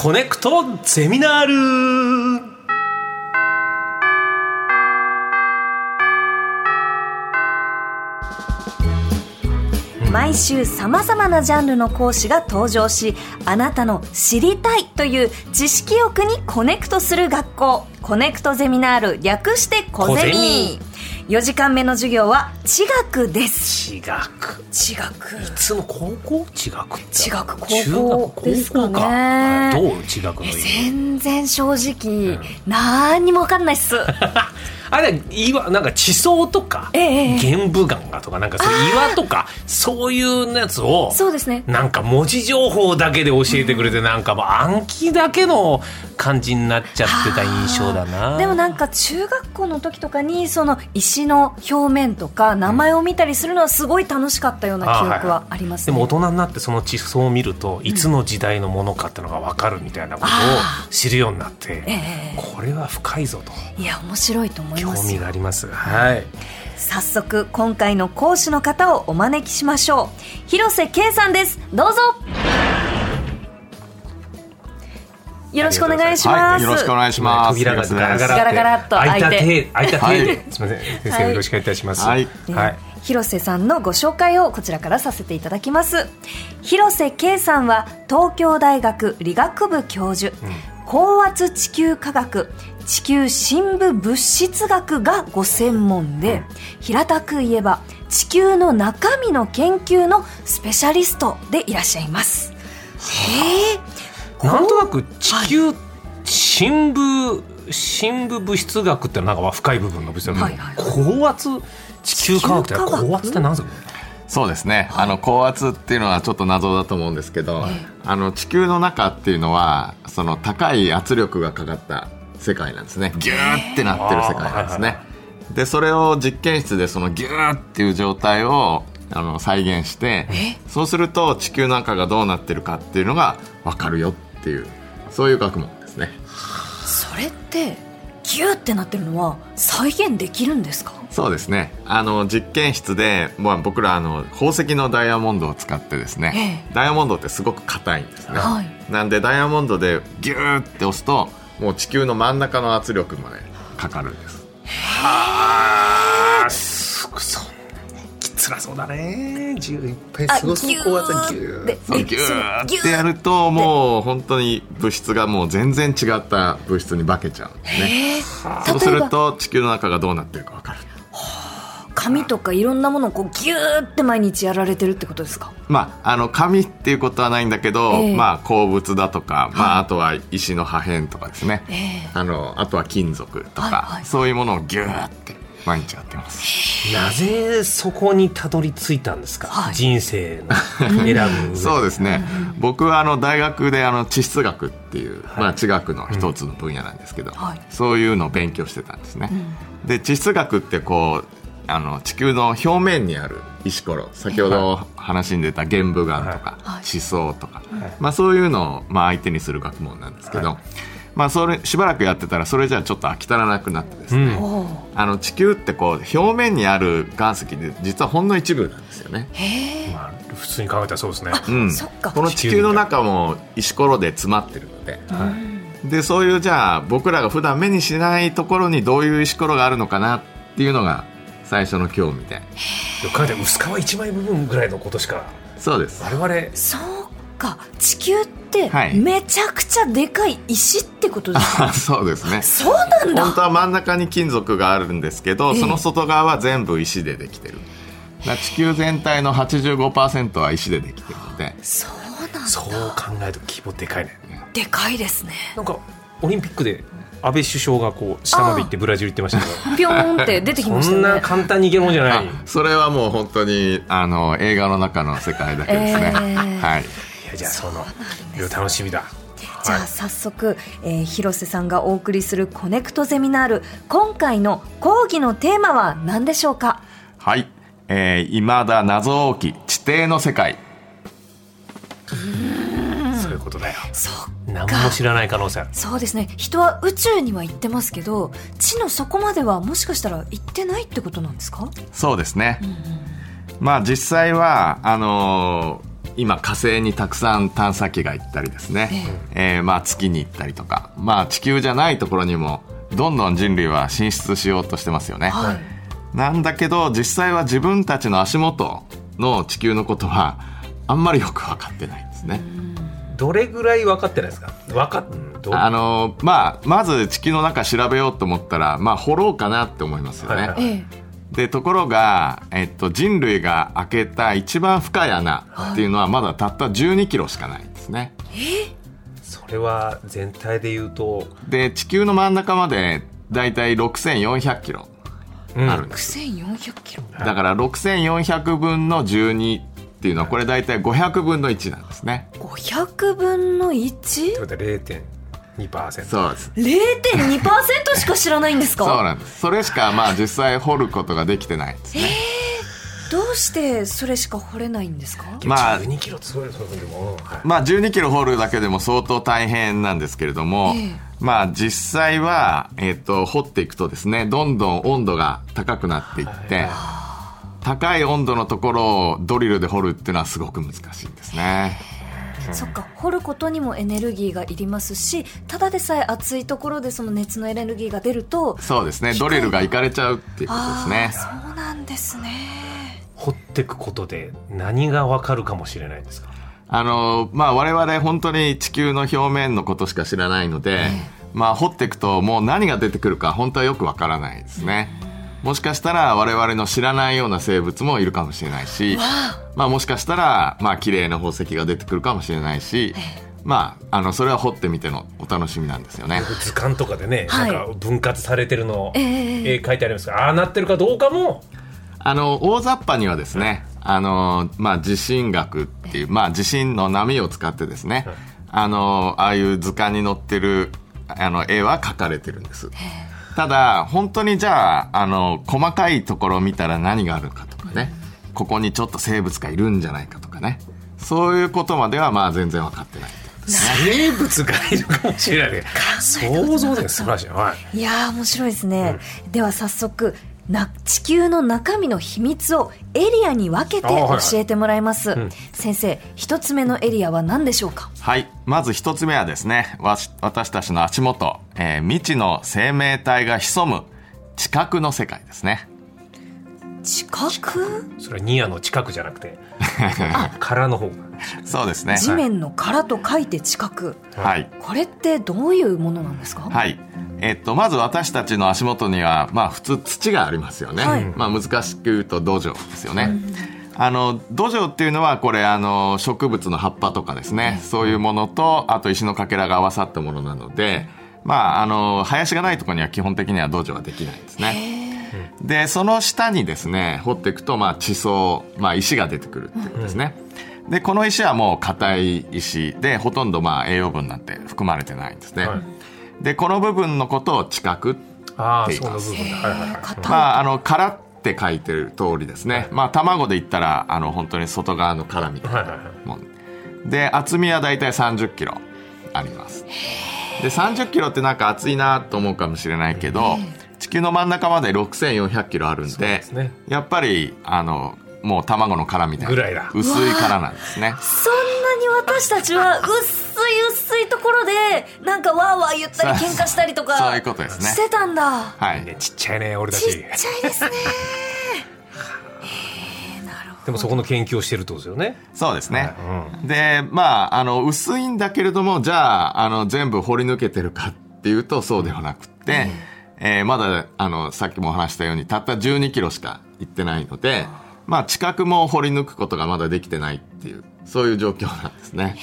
コネクトゼミナール。毎週さまざまなジャンルの講師が登場しあなたの知りたいという知識欲にコネクトする学校。コネクトゼミナール略してコゼミ4時間目の授業は地学です。地学。地学。いつの高校？地学地学高中校学ですかね。どう？地学の全然正直、何にも分かんないっす あれ岩なんか地層とか、ええええ。玄武岩がとかなんかそういう岩とかそういうやつをそうですね。なんか文字情報だけで教えてくれて、なんかもう暗記だけの感じになっちゃってた印象だな。でもなんか中学校の時とかにその石の表面とか名前を見たりするのはすごい楽しかったような記憶はありますね、でも大人になってその地層を見るといつの時代のものかっていうのが分かるみたいなことを知るようになって、えこれは深いぞと。いや面白いと思い興ますよ。味があります。はい。早速今回の講師の方をお招きしましょう。広瀬圭さんです。どうぞ。よろしくお願いします、はい、よろしくお願いします。扉がガラガラガラガラっと開いた開いて手開いた手すみません。先生よろしくお願いいたします。はい。はい。広瀬さんのご紹介をこちらからさせていただきます。広瀬圭さんは東京大学理学部教授、高圧地球科学地球深部物質学がご専門で、平たく言えば地球の中身の研究のスペシャリストでいらっしゃいます。へえ。なんとなく地球深部深部物質学ってなんかは深い部分の物質学、はいはい高圧地球科学って高圧って何ですか？そうですね。あの高圧っていうのはちょっと謎だと思うんですけど、あの地球の中っていうのはその高い圧力がかかった世界なんですね。ギューってなってる世界なんですね。でそれを実験室でそのギューっていう状態をあの再現して、そうすると地球の中がどうなってるかっていうのがわかるよっていうそういう学問ですね。それってギューってなってるのは再現できるんですか？そうですね。あの実験室で、まあ、僕らあの宝石のダイヤモンドを使ってですね、え。ダイヤモンドってすごく硬いんですね、はい。なんでダイヤモンドでギューって押すともう地球の真ん中の圧力までかかるんです。あ。ーすごそんなきつらそうだね。じゅいっぱい。すごそう。高圧がギューでそうギュー。って。やるともう本当に物質がもう全然違った物質に化けちゃうんですねそうすると地球の中がどうなってるか分かる紙とかいろんなものをこうギューって毎日やられてるってことですか？まあ、あの紙っていうことはないんだけど、ええ。まあ、鉱物だとか、まあ、あとは石の破片とかですね、ええ。あのあとは金属とか、はいはい。そういうものをギューって毎日やってます。なぜそこにたどり着いたんですか、はい。人生の選ぶ そうですね、僕はあの大学であの地質学っていう、まあ、地学の一つの分野なんですけど、はい。そういうのを勉強してたんですね、で地質学ってこうあの地球の表面にある石ころ先ほど話に出た玄武岩とか、はい。地層とか、まあ、そういうのをまあ相手にする学問なんですけど、まあ、それしばらくやってたらそれじゃちょっと飽き足らなくなってですね、うんあの地球ってこう表面にある岩石で実はほんの一部なんですよね。まあ、普通に考えたらそうですね。うん。そっか。この地球の中も石ころで詰まってるので、でそういうじゃあ僕らが普段目にしないところにどういう石ころがあるのかなっていうのが最初の興味でよく考えたら薄皮一枚部分ぐらいのことしか。そうです。我々。そうか。地球ってはい。めちゃくちゃでかい石ってことですか、あ そうですね。そうなんだ。本当は真ん中に金属があるんですけど、ええ。その外側は全部石でできてる。地球全体の85%は石でできてるので。そうなんだ。そう考えると規模でかいね。でかいですね。なんかオリンピックで安倍首相がこう下まで行ってブラジル行ってましたけど。ピョーンって出てきましそんたよね。な簡単にいけるもんじゃない。それはもう本当にあの映画の中の世界だけですね、えー。はい。やじゃあそのいろ楽しみだ。じゃあ早速、えー広瀬さんがお送りするコネクトゼミナール。今回の講義のテーマは何でしょうか？はい、えー、未だ謎多き地底の世界。そういうことだよ。そっ何かも知らない可能性そうですね。人は宇宙には行ってますけど地の底まではもしかしたら行ってないってことなんですか？そうですね、まあ実際はあのー今火星にたくさん探査機が行ったりですね、えーまあ、月に行ったりとか、まあ、地球じゃないところにもどんどん人類は進出しようとしてますよね、はい。なんだけど実際は自分たちの足元の地球のことはあんまりよく分かってないんですね。どれぐらい分かってないですか？分かっあのまあ、まず地球の中調べようと思ったら、まあ、掘ろうかなって思いますよね。はいはいえでところが、えっと、人類が開けた一番深い穴っていうのはまだたった12キロしかないんですね。それは全体で言うと、で地球の真ん中までだいたい6400キロうんあるんです、6400キロ。だから6400分の12っていうのはこれ大体500分の1なんですね。500分のって 1?0.2% ことは0.2%そうです。しか知らないんですか？そうなんです。それしかまあ実際掘ることができてないんですね。どうしてそれしか掘れないんですか？まあ12キロってすごいですよでも、はい。まあ12キロ掘るだけでも相当大変なんですけれども、ええ。まあ実際は、えっと掘っていくとですねどんどん温度が高くなっていって、高い温度のところをドリルで掘るっていうのはすごく難しいんですね。そっか掘ることにもエネルギーがいりますしただでさえ熱いところでその熱のエネルギーが出るとそうですね。ドリルがいかれちゃうっていうことですね。そうなんですね。掘っていくことで何が分かるかもしれないですか？あのまあ我々本当に地球の表面のことしか知らないので、まあ掘っていくともう何が出てくるか本当はよくわからないですね。もしかしたら我々の知らないような生物もいるかもしれないし、まあもしかしたらまあ綺麗な宝石が出てくるかもしれないし、まああのそれは掘ってみてのお楽しみなんですよね。図鑑とかでね、はい。なんか分割されてるの、ええ絵描いてありますがああなってるかどうかも。あの大雑把にはですね、あのまあ、地震学っていう、まあ、地震の波を使ってですね、あのああいう図鑑に載ってるあの絵は描かれてるんですただ本当にじゃああの細かいところを見たら何があるかとかね。ここにちょっと生物がいるんじゃないかとかね。そういうことまではまあ全然分かってない。生物がいるかもしれない。で 想像で素晴らしい、はい、いやー面白いですね、では早速な地球の中身の秘密をエリアに分けて教えてもらいます、ん。先生一つ目のエリアは何でしょうか？はい。まず一つ目はですね、わし私たちの足元、えー未知の生命体が潜む地殻の世界ですね。地殻？それはニアの近くじゃなくて殻の方がそうですね。地面の殻と書いて地殻はい。これってどういうものなんですか？はい。えっと、まず私たちの足元には、まあ普通土がありますよね。はいまあ難しく言うと土壌ですよね。あの土壌っていうのはこれあの植物の葉っぱとかですね、そういうものとあと石のかけらが合わさったものなので、まああの林がないところには基本的には土壌はできないんですね。でその下にですね掘っていくと、まあ、地層、まあ、石が出てくるっていうことですね、でこの石はもう硬い石でほとんどまあ栄養分なんて含まれてないんですね、はい。でこの部分のことを地殻ああって言います。分だ。はいはいはい。硬い、まああの殻って書いてる通りですね、まあ卵で言ったらあの本当に外側の殻みたいなはいはいはい。もん。で厚みはだいたい3 0キロあります。で3 0キロってなんか厚いなと思うかもしれないけど地球の真ん中まで6400キロあるんそうでね。やっぱりあのもう卵の殻みたいなぐらいだ。薄い殻なんですね。そんなに私たちは 薄い薄いところでなんかわーわー言ったり喧嘩したりとかそういうことですね。してたんだ。はい。ねちっちゃいね俺たち。ちっちゃいですね。でもそこの研究をしてるってことですよね。そうですね、はでまああの薄いんだけれどもじゃああの全部掘り抜けてるかっていうとそうではなくって、えーまだあのさっきもお話したようにたった1 2キロしか行ってないので、まあ、地殻も掘り抜くことがまだできてないっていうそういう状況なんですね。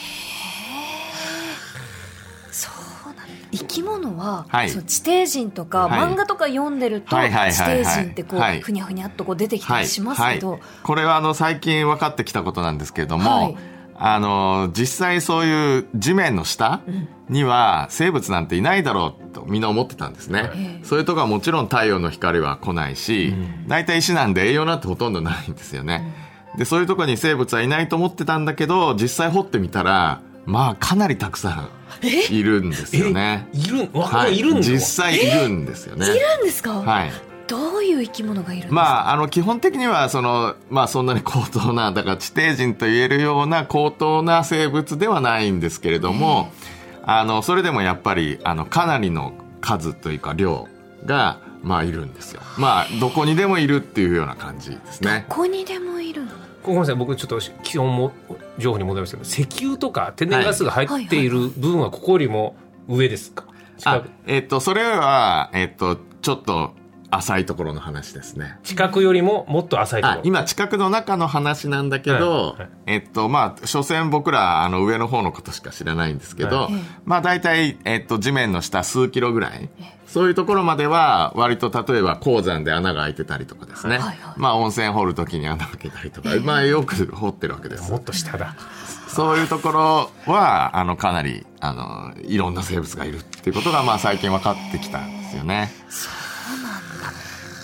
そうなんだ。生き物は、はい。その地底人とか、はい。漫画とか読んでると、はいはい地はいはい。底人ってこう、はい。ふにゃふにゃっとこう出てきたはいりしますけど、はい。これはあの最近分かってきたことなんですけれども、はいあの実際そういう地面の下には生物なんていないだろうとみんな思ってたんですね、ええ。そういうとこはもちろん太陽の光は来ないし、大体石なんで栄養なんてほとんどないんですよね、でそういうとこに生物はいないと思ってたんだけど実際掘ってみたらまあかなりたくさんいるんですよね。え？いるわ、はい。いるんだ実際いるんですよね。いるんですか、はいどういう生き物がいるんですか、まあ、あの基本的にはその、まあ、そんなに高等なだから地底人と言えるような高等な生物ではないんですけれども、あのそれでもやっぱりあのかなりの数というか量が、まあ、いるんですよ。まあ、どこにでもいるっていうような感じですね。ここにでもいるごめんなさい。僕ちょっと気温も情報に戻りますけど石油とか天然ガスが入っている部分はここよりも上ですか、近あく。えっ、と、それは、えっ、と、ちょっと浅いところの話ですね。近くよりももっと浅いところ。あ今、近くの中の話なんだけど、はい。はい。えっと、まあ、所詮僕ら、あの、上の方のことしか知らないんですけど、はい。まあ、大体、えっと、地面の下数キロぐらい、そういうところまでは、割と例えば鉱山で穴が開いてたりとかですね、はいはい。まあ、温泉掘るときに穴開けたりとか、まあ、よく掘ってるわけです。も。っと下だ。そういうところは、あの、かなり、あの、いろんな生物がいるっていうことが、まあ、最近分かってきたんですよね。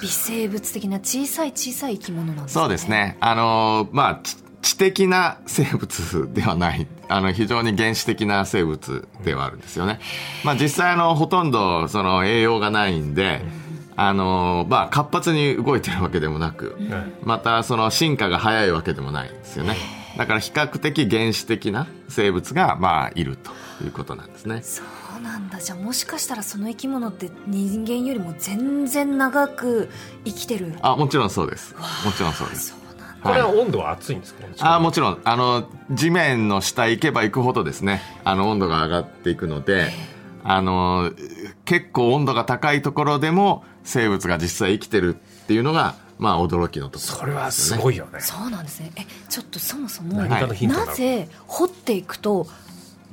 微生物的な小さい小さい生き物なんですねそうですね。あのーまあ、知知的な生物ではない。あの、非常に原始的な生物ではあるんですよね。まあ、実際、あの、ほとんど、その、栄養がないんで、あのーまあ、活発に動いてるわけでもなく、はいまた、その、進化が早いわけでもないんですよね。だから、比較的原始的な生物が、まあ、いるということなんですね。そうなんだ。じゃあもしかしたらその生き物って人間よりも全然長く生きてる。あ、もちろんそうです。もちろんそうです。そうなんだこれは温度は熱いんですか、あ。もちろん。あの地面の下行けば行くほどですね。あの温度が上がっていくのであの結構温度が高いところでも生物が実際生きてるっていうのがまあ驚きのところそれはすいごいよね。そうなんですね。えちょっとそもそもなぜ掘っていくと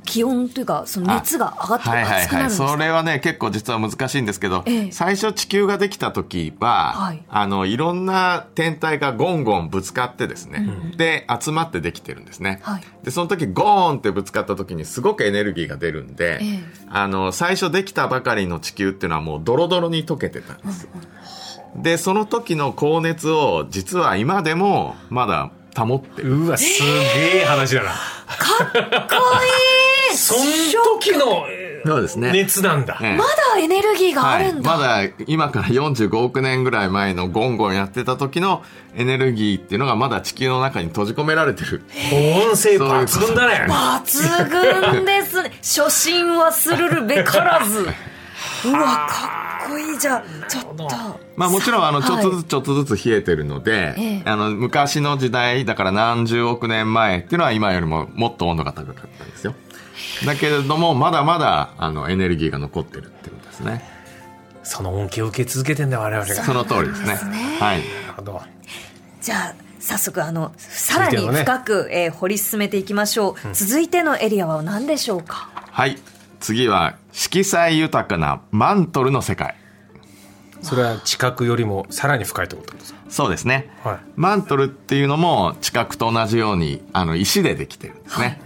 気温というかその熱が上がってはいはいはい。熱くなるんですか、それはね結構実は難しいんですけど、ええ。最初地球ができた時は、はい。あのいろんな天体がゴンゴンぶつかってですね、で集まってできてるんですね、はい。でその時ゴーンってぶつかった時にすごくエネルギーが出るんで、ええ。あの最初できたばかりの地球っていうのはもうドロドロに溶けてたんです、でその時の高熱を実は今でもまだ保ってる。うわすげえ話だな。かっこいいその時のえーそうですね。熱なんだ、ええ。まだエネルギーがあるんだ、はい、まだ今から45億年ぐらい前のゴンゴンやってた時のエネルギーっていうのがまだ地球の中に閉じ込められてる。保温性抜群だね。抜群ですね。初心はするるべからず。うわかっこいいじゃあちょっと。まあもちろんあのちょっとはいずつちょっとずつ冷えてるので、ええ。あの昔の時代だから何十億年前っていうのは今よりももっと温度が高かったんですよだけれどもまだまだあのエネルギーが残ってるっていうことですね。その恩恵を受け続けてんだ我々が。その通りですね。ね。はい。なるほど。じゃあ早速あのさらに深く、えー掘り進めていきましょう、続いてのエリアは何でしょうか？はい。次は色彩豊かなマントルの世界。それは地殻よりもさらに深いってことですか？そうですね、はい。マントルっていうのも地殻と同じようにあの石でできてるんですね、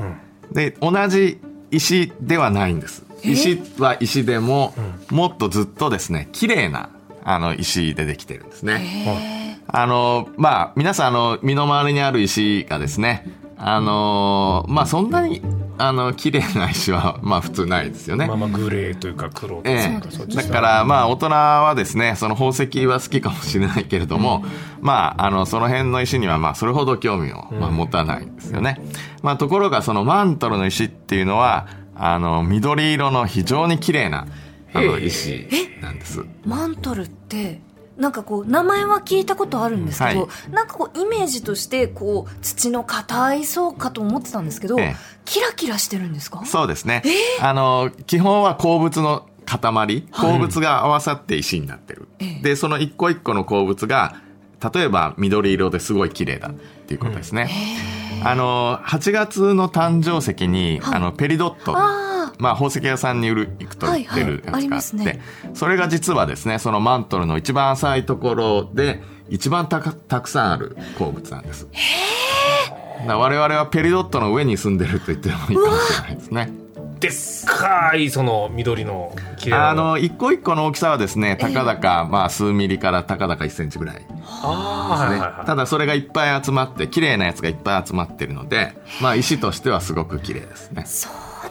で同じ石ではないんです。石は石でも、もっとずっとですね綺麗なあの石でできてるんですね。あのまあ皆さんあの身の回りにある石がですねあのまあそんなにあの綺麗な石は まあ普通ないですよね、まあまあグレーというか黒。とえ。かえ、だからまあ大人はですねその宝石は好きかもしれないけれども、まああのその辺の石にはまあそれほど興味をまあ持たないんですよね、まあところがそのマントルの石っていうのはあの緑色の非常に綺麗なあの石なんです。マントルってなんかこう名前は聞いたことあるんですけど、はなんかこうイメージとしてこう土の硬い層かと思ってたんですけど、ええ。キラキラしてるんですか？そうですね、あの基本は鉱物の塊。鉱物が合わさって石になってる、ええ。でその一個一個の鉱物が例えば緑色ですごい綺麗だっていうことですね、あの8月の誕生石に、あのペリドット。あまあ、宝石屋さんに売る行くと売ってるやつがあって、はいはいね。それが実はですねそのマントルの一番浅いところで一番たかたくさんある鉱物なんです。だから我々はペリドットの上に住んでると言ってもいいかもしれないですね。でっかいその緑の綺麗なあの一個一個の大きさはですねたかだか、まあ、数ミリからたかだか1センチぐらいあーはいはいはい。ただそれがいっぱい集まって綺麗なやつがいっぱい集まってるので、まあ、石としてはすごく綺麗ですね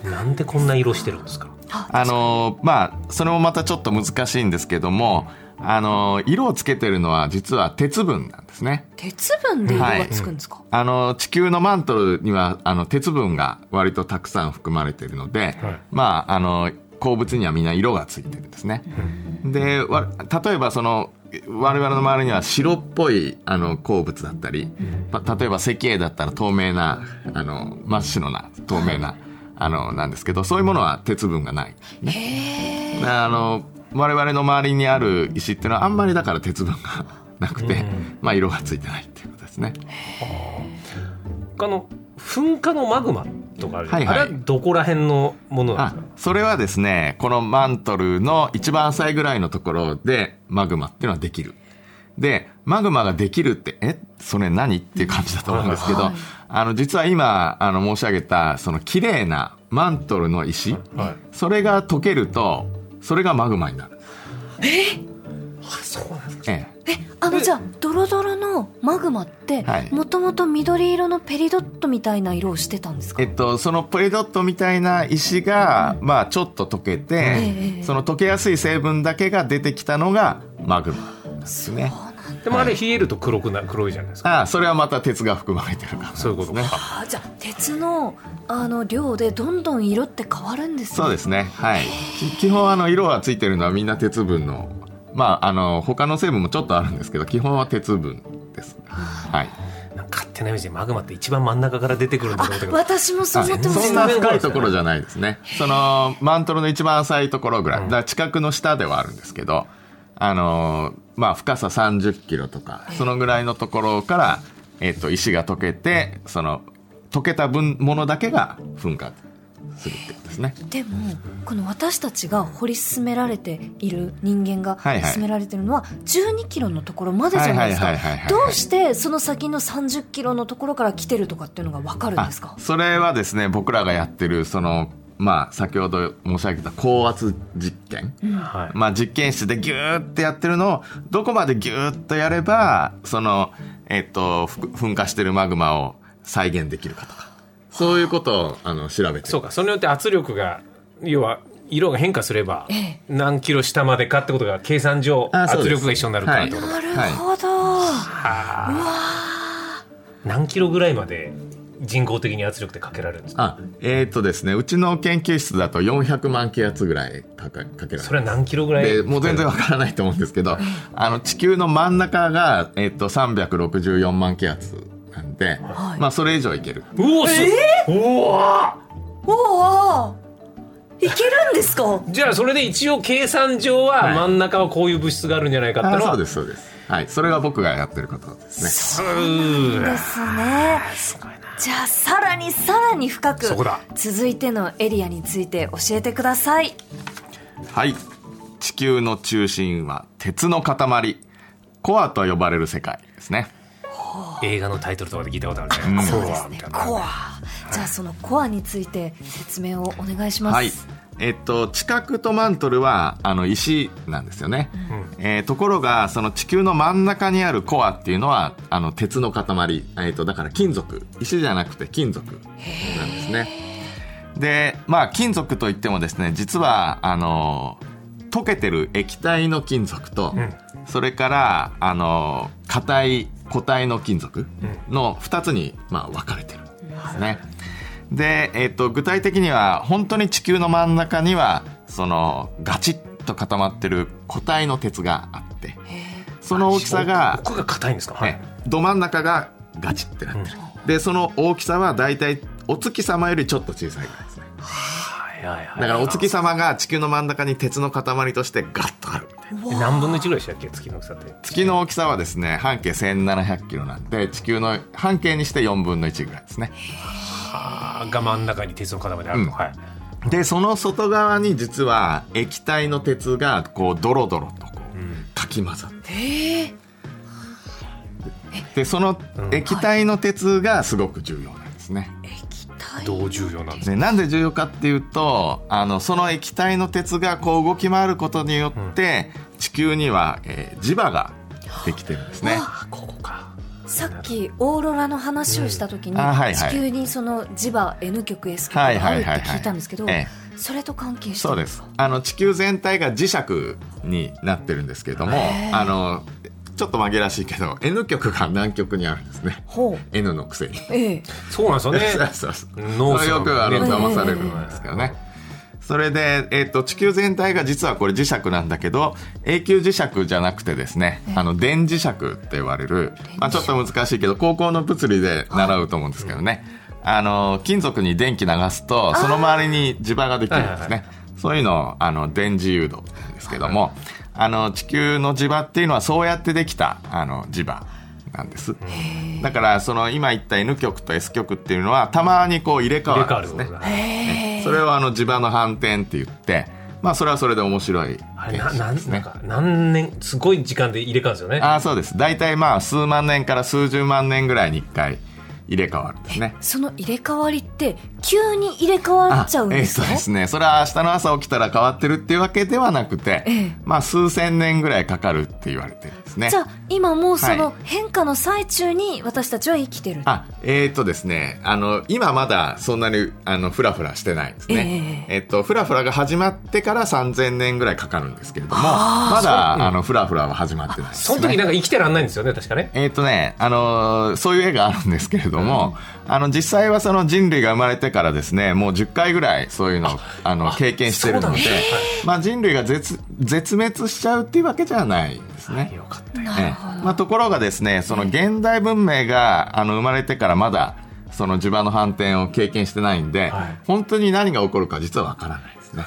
なんでこんな色してるんですか？あのまあそれもまたちょっと難しいんですけどもあの色をつけてるのは実は鉄分なんですね。鉄分で色がつくんですか、あの地球のマントルにはあの鉄分が割とたくさん含まれているので、まああの鉱物にはみんな色がついてるんですね、でわ例えばその我々の周りには白っぽいあの鉱物だったり、ま例えば石英だったら透明なあの真っ白な透明な、あのなんですけどそういうものは鉄分がない、ね、あの我々の周りにある石っていうのはあんまりだから鉄分がなくて、まあ、色がついてないっていうことですね。他の噴火のマグマとかあはいはい。あれはどこら辺のものなんあですかそれはですねこのマントルの一番浅いぐらいのところでマグマっていうのはできるでマグマができるってえ？それ何っていう感じだと思うんですけど、はいあの実は今あの申し上げたその綺麗なマントルの石、はい。それが溶けるとそれがマグマになる。あそうなんですか。ええ。えあのじゃあドロドロのマグマってはい。もともと緑色のペリドットみたいな色をしてたんですか？えっと、そのポリドットみたいな石が、まあちょっと溶けて、ええ。その溶けやすい成分だけが出てきたのがマグマなんですね。でもあれ冷えると黒くな黒いじゃないですかああ、それはまた鉄が含まれてるから、そういうことか、あじゃあ鉄のあの量でどんどん色って変わるんですねそうですね。はい。き基本あの色がついてるのはみんな鉄分の、まああの他の成分もちょっとあるんですけど、基本は鉄分です。はい。なんか勝手なイメージでマグマって一番真ん中から出てくるんだと思ったけど私もそう思ってまそんなした深いところじゃないですね。そのマントルの一番浅いところぐらい、だから近くの下ではあるんですけど、あのまあ深さ30キロとかそのぐらいのところからえっ、と石が溶けてその溶けた分ものだけが噴火するってことですね。でもこの私たちが掘り進められている人間が進められているのは12キロのところまでじゃないですか。どうしてその先の30キロのところから来てるとかっていうのが分かるんですか？あそれはですね僕らがやってるそのまあ先ほど申し上げた高圧実験、はい。まあ、実験室でギューってやってるのをどこまでギューッとやればその、えっとふ噴火してるマグマを再現できるかとか。そういうことをあの調べて。そうかそれによって圧力が要は色が変化すればええ。何キロ下までかってことが計算上圧力が一緒になるからってことか、なるほど、何キロぐらいまで人工的に圧力でかけられるんですかあえっ、とですねうちの研究室だと400万気圧ぐらいかけられるそれは何キロぐらいでもう全然わからないと思うんですけど、あの地球の真ん中が、えっと、364万気圧なんで、はい。まあそれ以上いける。うおすうわ。おおいけるんですか？じゃあそれで一応計算上ははい。真ん中はこういう物質があるんじゃないかってのはあそうですそうです。はい、それが僕がやってることですね。すですね。すごいなじゃあさらにさらに深く続いてのエリアについて教えてください。はい、地球の中心は鉄の塊、コアと呼ばれる世界ですね。映画のタイトルとかで聞いたことあるね、そうコですね。アみたいな。コア。じゃあそのコアについて説明をお願いします、はい。えっと、地殻とマントルはあの石なんですよね、えーところがその地球の真ん中にあるコアっていうのはあの鉄の塊、えっとだから金属。石じゃなくて金属。なんですね。でまあ金属といってもですね実はあの溶けてる液体の金属と、それからあの硬い固体の金属の2つに、まあ、分かれてるんですね、で、えっと具体的には本当に地球の真ん中にはそのガチッと固まってる固体の鉄があってその大きさが、奥が硬いんですか、はい。ね、ど真ん中がガチってなってる、でその大きさは大体お月様よりちょっと小さいぐらいですね。はいはいはいだからお月様が地球の真ん中に鉄の塊としてガッとあるみたいな。え何分の1ぐらいでしたっけ？月の大きさって。月の大きさはですね半径1700キロなんで地球の半径にして4分の1ぐらいですねが真ん中に鉄の塊あると、うん。はいでその外側に実は液体の鉄がこうドロドロとこうかき混ざって。へえでそのうん。液体の鉄がすごく重要なんですね、液体？どう重要なんですか？でなんで重要かっていうとあのその液体の鉄がこう動き回ることによって、地球には、えー磁場ができてるんですね。あここかさっきオーロラの話をした時に、地球にその磁場 N 極 S 極があるって聞いたんですけど、それと関係して？そうです。あの地球全体が磁石になってるんですけれどもあのちょっと紛らわしいけど N 極が南極にあるんですね。ほう。N のくせに。ええ。そうなんですよね。そうそうそう。よくあのね騙されるんですけどね。それで、えっと地球全体が実はこれ磁石なんだけど永久磁石じゃなくてですねあの電磁石って言われる、まあ、ちょっと難しいけど高校の物理で習うと思うんですけどね、あの金属に電気流すとその周りに磁場ができるんですね、はいそういうのをあの電磁誘導って言うんですけども、あの地球の磁場っていうのはそうやってできたあの磁場なんです。だからその今言った N 極と S 極っていうのはたまにこう入れ替わるんですね。それをあの磁場の反転って言ってまあそれはそれで面白いあれななですね。なんか何年すごい時間で入れ替わるんですよねああそうです。大体まあ数万年から数十万年ぐらいに1回入れ替わるんですね。その入れ替わりって急に入れ替わっちゃうんですか？あえーそうですね。それは明日の朝起きたら変わってるっていうわけではなくて、ええ。まあ数千年ぐらいかかるって言われてるんですね。じゃあ今もうそはの変化の最中に私たちは生きてる、あえー、とですね。あの今まだそんなにあのフラフラしてないんですね、えっとフラフラが始まってから3000年ぐらいかかるんですけれどもまだあのフラフラは始まってないです、ね、その時なんか生きてらんないんですよね確かね。えっ、とね、あのーそういう絵があるんですけれども、あの、実際はその人類が生まれてからですね、もう10回ぐらいそういうのをあの経験してるのでまあ人類が絶絶滅しちゃうっていうわけじゃない。んですね。よかったよ。なるほど、ええまあ、ところがですね、その現代文明があの生まれてからまだその地場の反転を経験してないんで、はい。本当に何が起こるか実はわからないですね。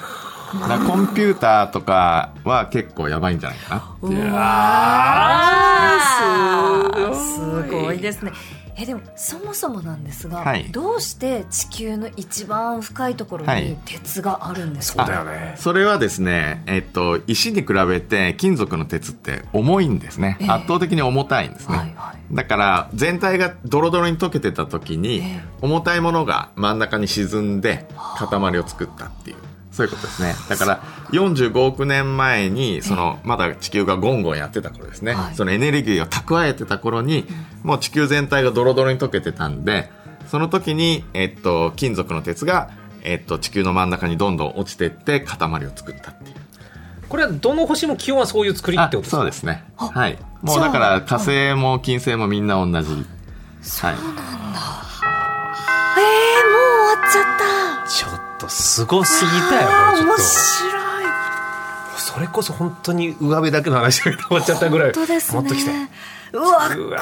だコンピューターとかは結構やばいんじゃないかなっていう。あー。すごいですねえでもそもそもなんですが、はい。どうして地球の一番深いところはい。に鉄があるんですそか、うだよね。それはですね、えっと、石に比べて金属の鉄って重いんですね。ええ。圧倒的に重たいんですね。はいはい。だから全体がドロドロに溶けてた時に、ええ。重たいものが真ん中に沈んで塊を作ったっていう。そういうことですね。だから45億年前に、その、まだ地球がゴンゴンやってた頃ですね。はいそのエネルギーを蓄えてた頃に、もう地球全体がドロドロに溶けてたんで、その時に、えっと、金属の鉄が、えっと、地球の真ん中にどんどん落ちていって塊を作ったっていう。これはどの星も基本はそういう作りってことですか？そうですね。あはい。もうだから火星も金星もみんな同じ。はい。えー、もう終わっちゃったとすごすぎたよ面これちょっと。白い。それこそ本当に上辺だけの話で終わっちゃったぐらい。本当ですね。もっときて。うわうわ。これか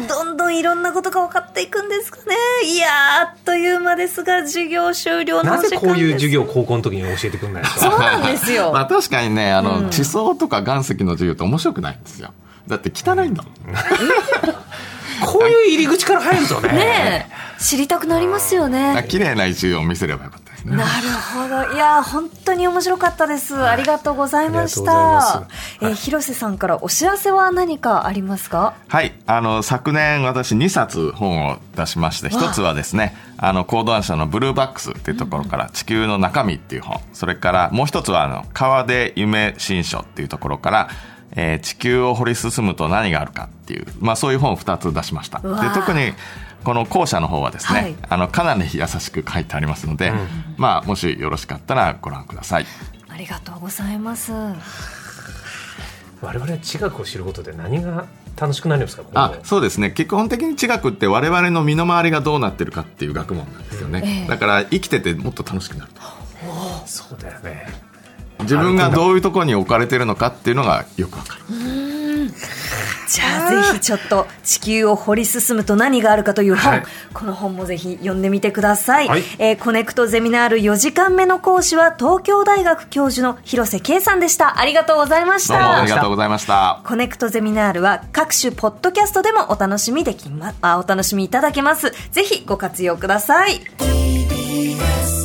らどんどんいろんなことが分かっていくんですかね。いやーあっという間ですが授業終了のおなぜ時間です。こういう授業を高校の時に教えてくんないんですかそうなんですよ。まあ確かにね、あの、地層とか岩石の授業って面白くないんですよ。だって汚いんだもん。こういう入り口から入るとね。ねえ知りたくなりますよね。綺麗な授業を見せればよかったですね。なるほど。いやー本当に面白かったです。ありがとうございましありがとうございます。たえー広瀬さんからお知らせは何かありますか？はい。あの、昨年私2冊本を出しまして、一つはですね、あの、講談社のブルーバックスっていうところから、地球の中身っていう本。それから、もう一つは、あの、川出夢新書っていうところから、えー地球を掘り進むと何があるかっていう、まあそういう本を2つ出しました。で特に、この後者の方はですね、はい。あの、かなり優しく書いてありますので、まあ、もしよろしかったらご覧ください。ありがとうございます。我々は地学を知ることで何が楽しくなるんですか？今あ後そうですね。基本的に地学って我々の身の回りがどうなってるかっていう学問なんですよね、ええ。だから生きててもっと楽しくなると。そうだよね。自分がどういうところに置かれてるのかっていうのがよくわかるじゃあぜひちょっと地球を掘り進むと何があるかという本、はい。この本もぜひ読んでみてください、はい。えーコネクトゼミナール4時間目の講師は東京大学教授の広瀬圭さんでした。ありがとうございましどうもあたりがとうございました。コネクトゼミナールは各種ポッドキャストでもお楽しみできまあお楽しみいただけます。ぜひご活用ください。TBS